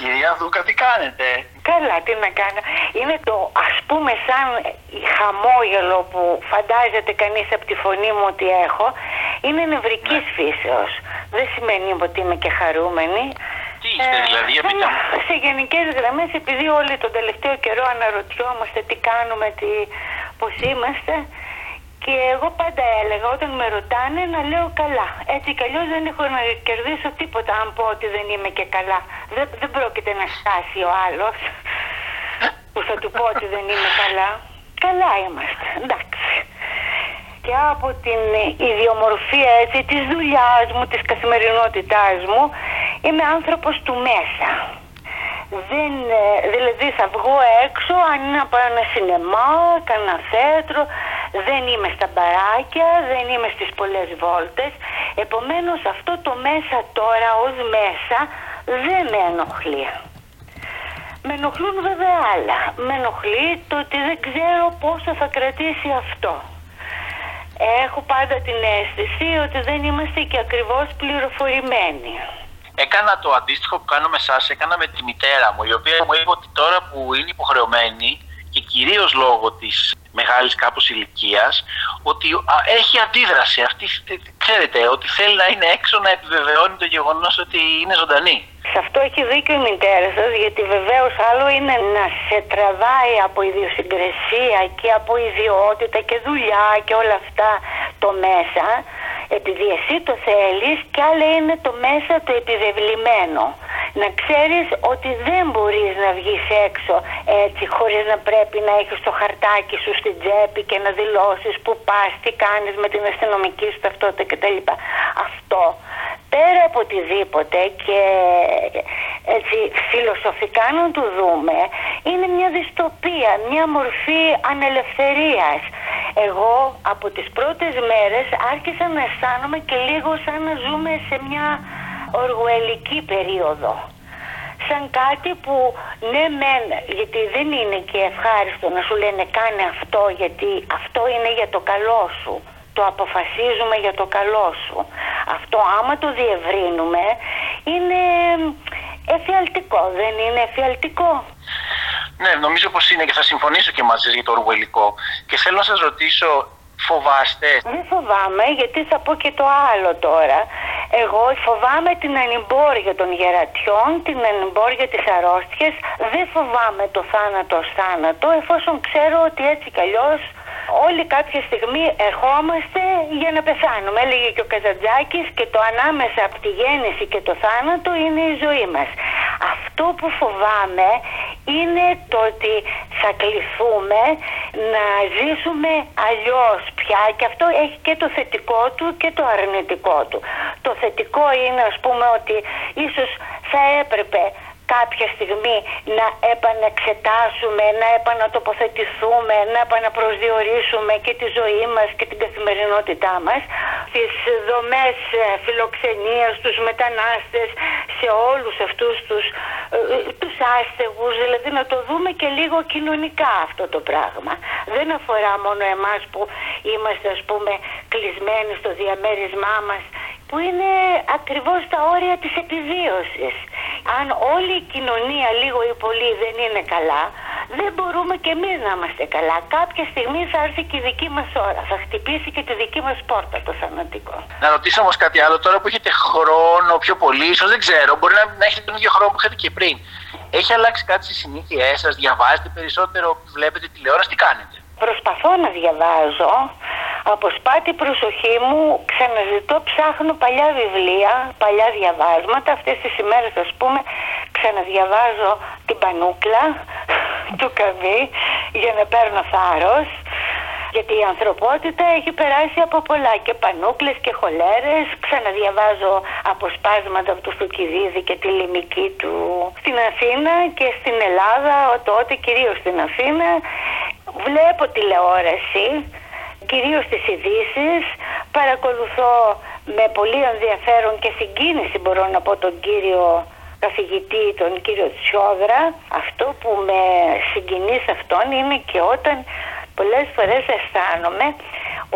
Κυρία Δούκα, τι κάνετε; Καλά, τι να κάνω. Είναι το ας πούμε σαν χαμόγελο που φαντάζεται κανείς από τη φωνή μου ότι έχω. Είναι νευρικής ναι. φύσεως. Δεν σημαίνει ότι είμαι και χαρούμενη. Τι είστε ε, δηλαδή, για πείτε Σε γενικές γραμμές, επειδή όλοι τον τελευταίο καιρό αναρωτιόμαστε τι κάνουμε, τι, πώς είμαστε, και εγώ πάντα έλεγα όταν με ρωτάνε να λέω καλά. Έτσι κι αλλιώς δεν έχω να κερδίσω τίποτα αν πω ότι δεν είμαι και καλά. Δεν, δεν πρόκειται να στάσει ο άλλος που θα του πω ότι δεν είμαι καλά. Καλά είμαστε. Εντάξει. Και από την ιδιομορφία έτσι της δουλειάς μου, της καθημερινότητάς μου, είμαι άνθρωπος του μέσα. Δεν, ε, δηλαδή θα βγω έξω αν είναι να πάω ένα σινεμά, κανένα θέατρο, δεν είμαι στα μπαράκια, δεν είμαι στις πολλές βόλτες. Επομένως αυτό το μέσα τώρα ως μέσα δεν με ενοχλεί. Με ενοχλούν βέβαια άλλα. Με ενοχλεί το ότι δεν ξέρω πόσο θα κρατήσει αυτό. Έχω πάντα την αίσθηση ότι δεν είμαστε και ακριβώς πληροφορημένοι. Έκανα το αντίστοιχο που κάνω με εσάς, έκανα με τη μητέρα μου, η οποία μου είπε ότι τώρα που είναι υποχρεωμένη και κυρίως λόγω της μεγάλης κάπως ηλικίας, ότι έχει αντίδραση. Αυτή, ξέρετε, ότι θέλει να είναι έξω να επιβεβαιώνει το γεγονός ότι είναι ζωντανή. Σε αυτό έχει δίκιο η μητέρα σας, γιατί βεβαίως άλλο είναι να σε τραβάει από ιδιοσυγκρασία και από ιδιότητα και δουλειά και όλα αυτά το μέσα, επειδή εσύ το θέλεις, και άλλο είναι το μέσα το επιβεβλημένο να ξέρεις ότι δεν μπορείς να βγεις έξω έτσι χωρίς να πρέπει να έχεις το χαρτάκι σου στην τσέπη και να δηλώσεις που πας, τι κάνεις με την αστυνομική σου ταυτότητα κτλ. Αυτό πέρα από οτιδήποτε και έτσι φιλοσοφικά να το δούμε είναι μια δυστοπία, μια μορφή ανελευθερίας. Εγώ από τις πρώτες μέρες άρχισα να αισθάνομαι και λίγο σαν να ζούμε σε μια οργοελική περίοδο. Σαν κάτι που ναι μεν, γιατί δεν είναι και ευχάριστο να σου λένε κάνε αυτό γιατί αυτό είναι για το καλό σου. Το αποφασίζουμε για το καλό σου. Αυτό άμα το διευρύνουμε είναι εφιαλτικό, δεν είναι εφιαλτικό. Ναι, νομίζω πως είναι και θα συμφωνήσω και μαζί για το οργοελικό. Και θέλω να σας ρωτήσω, φοβάστε. Δεν φοβάμαι γιατί θα πω και το άλλο τώρα. Εγώ φοβάμαι την ανυμπόρια των γερατιών, την ανυμπόρια της αρρώστιας. Δεν φοβάμαι το θάνατο ως θάνατο εφόσον ξέρω ότι έτσι κι αλλιώς όλοι κάποια στιγμή ερχόμαστε για να πεθάνουμε. Έλεγε και ο Καζαντζάκης και το ανάμεσα από τη γέννηση και το θάνατο είναι η ζωή μας. Αυτό που φοβάμαι είναι το ότι θα κληθούμε να ζήσουμε αλλιώς πια και αυτό έχει και το θετικό του και το αρνητικό του. Το θετικό είναι ας πούμε ότι ίσως θα έπρεπε κάποια στιγμή να επανεξετάσουμε, να επανατοποθετηθούμε, να επαναπροσδιορίσουμε και τη ζωή μας και την καθημερινότητά μας, τις δομές ε, φιλοξενίας, τους μετανάστες, σε όλους αυτούς τους, ε, τους άστεγους, δηλαδή να το δούμε και λίγο κοινωνικά αυτό το πράγμα. Δεν αφορά μόνο εμάς που είμαστε ας πούμε κλεισμένοι στο διαμέρισμά μας που είναι ακριβώς τα όρια της επιβίωσης. Αν όλη η κοινωνία λίγο ή πολύ δεν είναι καλά, δεν μπορούμε και εμείς να είμαστε καλά. Κάποια στιγμή θα έρθει και η δική μας ώρα, θα χτυπήσει και τη δική μας πόρτα το θανατικό. Να ρωτήσω όμως κάτι άλλο, τώρα που έχετε χρόνο πιο πολύ, ίσως δεν ξέρω, μπορεί να, να έχετε τον ίδιο χρόνο που είχατε και πριν. Έχει αλλάξει κάτι στις συνήθειές σας, διαβάζετε περισσότερο, βλέπετε τηλεόραση, τι κάνετε; Προσπαθώ να διαβάζω, αποσπάτη προσοχή μου, ξαναζητώ, ψάχνω παλιά βιβλία, παλιά διαβάσματα. Αυτές τις ημέρες ας πούμε ξαναδιαβάζω την Πανούκλα του Καμί για να παίρνω θάρρος. Γιατί η ανθρωπότητα έχει περάσει από πολλά και πανούκλες και χολέρες. Ξαναδιαβάζω αποσπάσματα από του Θουκυδίδη και τη λιμική του στην Αθήνα και στην Ελλάδα, τότε κυρίως στην Αθήνα. Βλέπω τηλεόραση, κυρίως τις ειδήσεις, παρακολουθώ με πολύ ενδιαφέρον και συγκίνηση μπορώ να πω τον κύριο καθηγητή, τον κύριο Τσιόδρα. Αυτό που με συγκινεί σε αυτόν είναι και όταν πολλές φορές αισθάνομαι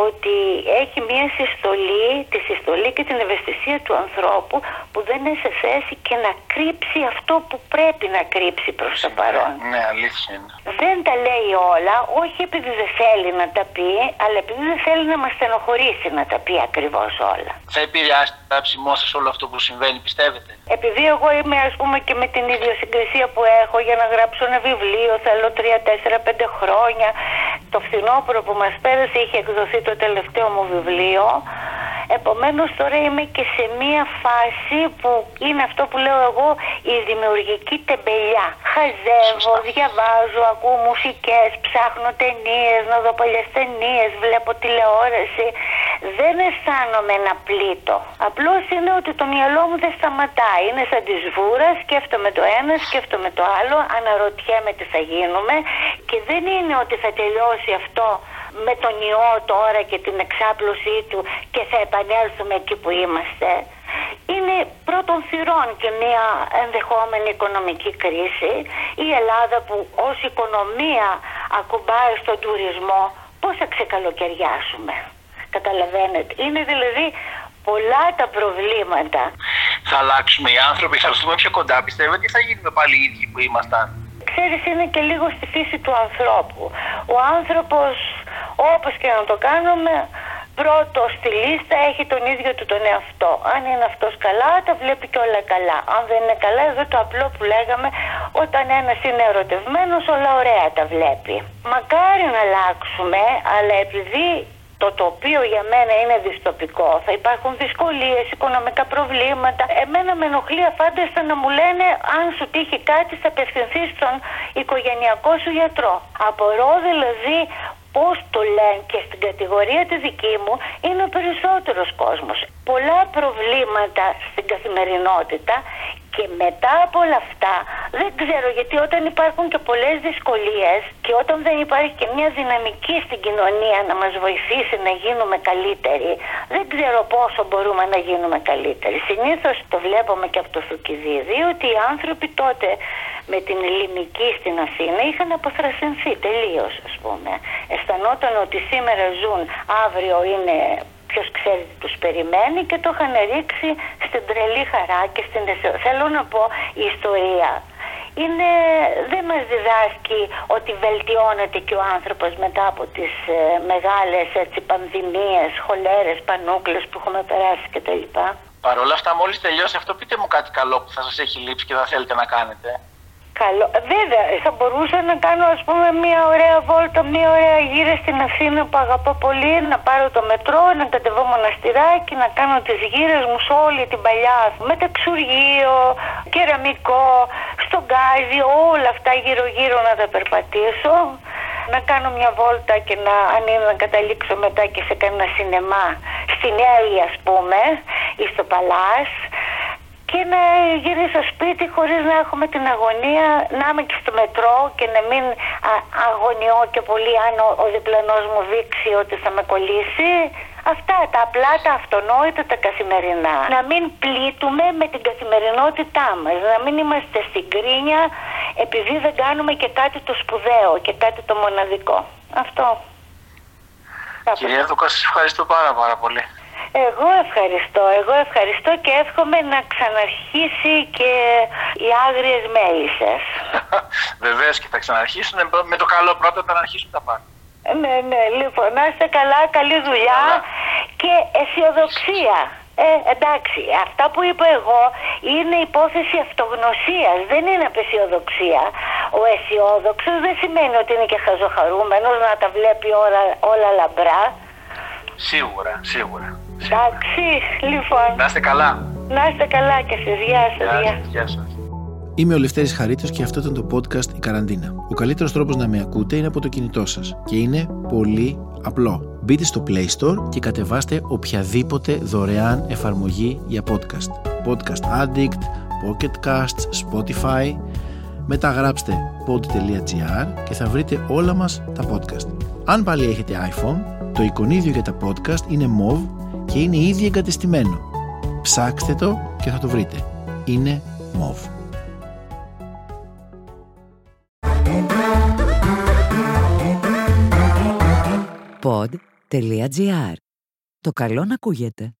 ότι έχει μια συστολή, τη συστολή και την ευαισθησία του ανθρώπου που δεν είναι σε θέση και να κρύψει αυτό που πρέπει να κρύψει προς το παρόν. Ναι, αλήθεια είναι. Δεν τα λέει όλα, όχι επειδή δεν θέλει να τα πει, αλλά επειδή δεν θέλει να μας στενοχωρήσει να τα πει ακριβώς όλα. Θα επηρεάσει το γράψιμό σας όλο αυτό που συμβαίνει, πιστεύετε; Επειδή εγώ είμαι ας πούμε και με την ιδιοσυγκρισία που έχω για να γράψω ένα βιβλίο, θέλω 3, 4, 5 χρόνια. Το φθινόπωρο που μας πέρασε είχε εκδοθεί το τελευταίο μου βιβλίο. Επομένως τώρα είμαι και σε μία φάση που είναι αυτό που λέω εγώ η δημιουργική τεμπελιά. Χαζεύω, διαβάζω, ακούω μουσικές, ψάχνω ταινίες, να δω παλιές ταινίες, βλέπω τηλεόραση. Δεν αισθάνομαι να πλήττω. Απλώς είναι ότι το μυαλό μου δεν σταματάει. Είναι σαν της σβούρα, σκέφτομαι το ένα, σκέφτομαι το άλλο, αναρωτιέμαι τι θα γίνουμε και δεν είναι ότι θα τελειώσει αυτό με τον ιό τώρα και την εξάπλωσή του και θα επανέλθουμε εκεί που είμαστε. Είναι πρώτον θυρών και μια ενδεχόμενη οικονομική κρίση. Η Ελλάδα που ως οικονομία ακουμπάει στον τουρισμό πώς θα ξεκαλοκαιριάσουμε. Καταλαβαίνετε. Είναι δηλαδή πολλά τα προβλήματα. Θα αλλάξουμε οι άνθρωποι, θα έρθουμε πιο κοντά. Πιστεύετε τι θα γίνουμε πάλι οι ίδιοι που ήμασταν; Ξέρεις είναι και λίγο στη φύση του ανθρώπου. Ο άνθρωπος όπως και να το κάνουμε πρώτος στη λίστα έχει τον ίδιο του τον εαυτό. Αν είναι αυτός καλά τα βλέπει και όλα καλά. Αν δεν είναι καλά εδώ το απλό που λέγαμε όταν ένας είναι ερωτευμένος όλα ωραία τα βλέπει. Μακάρι να αλλάξουμε αλλά επειδή το τοπίο για μένα είναι δυστοπικό. Θα υπάρχουν δυσκολίες, οικονομικά προβλήματα. Εμένα με ενοχλεί αφάνταστα να μου λένε αν σου τύχει κάτι θα απευθυνθείς στον οικογενειακό σου γιατρό. Απορώ δηλαδή πώς το λένε και στην κατηγορία τη δική μου είναι ο περισσότερος κόσμος. Πολλά προβλήματα στην καθημερινότητα και μετά από όλα αυτά δεν ξέρω γιατί όταν υπάρχουν και πολλές δυσκολίες και όταν δεν υπάρχει και μια δυναμική στην κοινωνία να μας βοηθήσει να γίνουμε καλύτεροι δεν ξέρω πόσο μπορούμε να γίνουμε καλύτεροι. Συνήθως το βλέπουμε και από το Θουκυδίδη ότι οι άνθρωποι τότε με την ελληνική στην Αθήνα είχαν αποθρασινθεί τελείως, ας πούμε. Αισθανόταν ότι σήμερα ζουν, αύριο είναι ποιος ξέρει τι τους περιμένει και το είχαν ρίξει στην τρελή χαρά και στην Θέλω να πω η ιστορία είναι, δεν μας διδάσκει ότι βελτιώνεται και ο άνθρωπος μετά από τις ε, μεγάλες έτσι, πανδημίες, χολέρες, πανούκλες που έχουμε περάσει κτλ. Παρ' όλα αυτά μόλις τελειώσει αυτό πείτε μου κάτι καλό που θα σας έχει λείψει και θα θέλετε να κάνετε. Καλό. Βέβαια, θα μπορούσα να κάνω ας πούμε μια ωραία βόλτα, μια ωραία γύρα στην Αθήνα που αγαπώ πολύ, να πάρω το μετρό, να κατεβώ μοναστηράκι, να κάνω τις γύρες μου σε όλη την παλιά μεταξουργείο, κεραμικό, στον γκάζι, όλα αυτά γύρω γύρω να τα περπατήσω. Να κάνω μια βόλτα και να, αν είναι να καταλήξω μετά και σε κανένα σινεμά, στην Έλλη ας πούμε, ή στο Παλάς και να γυρίσω σπίτι χωρίς να έχουμε την αγωνία να είμαι και στο μετρό και να μην αγωνιώ και πολύ αν ο, ο διπλανός μου δείξει ότι θα με κολλήσει. Αυτά τα απλά, τα αυτονόητα, τα καθημερινά. Να μην πλήττουμε με την καθημερινότητά μας. Να μην είμαστε στην κρίνια επειδή δεν κάνουμε και κάτι το σπουδαίο και κάτι το μοναδικό. Αυτό. Κυρία Δούκα, σας ευχαριστώ πάρα πάρα πολύ. Εγώ ευχαριστώ, εγώ ευχαριστώ και εύχομαι να ξαναρχίσει και οι άγριες μέλισσες. Βεβαίως και θα ξαναρχίσουν, με το καλό πρώτα θα αρχίσουν τα πάντα. Ναι, ναι, λοιπόν, να είστε καλά, καλή δουλειά και αισιοδοξία. Ε, εντάξει, αυτά που είπα εγώ είναι υπόθεση αυτογνωσίας, δεν είναι απεσιοδοξία. Ο αισιόδοξος δεν σημαίνει ότι είναι και χαζοχαρούμενος να τα βλέπει όλα, όλα λαμπρά. Σίγουρα, σίγουρα. Εντάξει, λοιπόν. Να είστε καλά. Να είστε καλά και εσείς. Γεια σας. Γεια σας. Είμαι ο Λευτέρης Χαρίτος και αυτό ήταν το podcast «Η Καραντίνα». Ο καλύτερος τρόπος να με ακούτε είναι από το κινητό σας και είναι πολύ απλό. Μπείτε στο Play Store και κατεβάστε οποιαδήποτε δωρεάν εφαρμογή για podcast. Podcast Addict, Pocket Casts, Spotify. Μετά γράψτε pod.gr και θα βρείτε όλα μας τα podcast. Αν πάλι έχετε iPhone, το εικονίδιο για τα podcast είναι MOV και είναι ήδη εγκατεστημένο. Ψάξτε το και θα το βρείτε. Είναι MOV. Pod.gr. Το καλό να ακούγεται.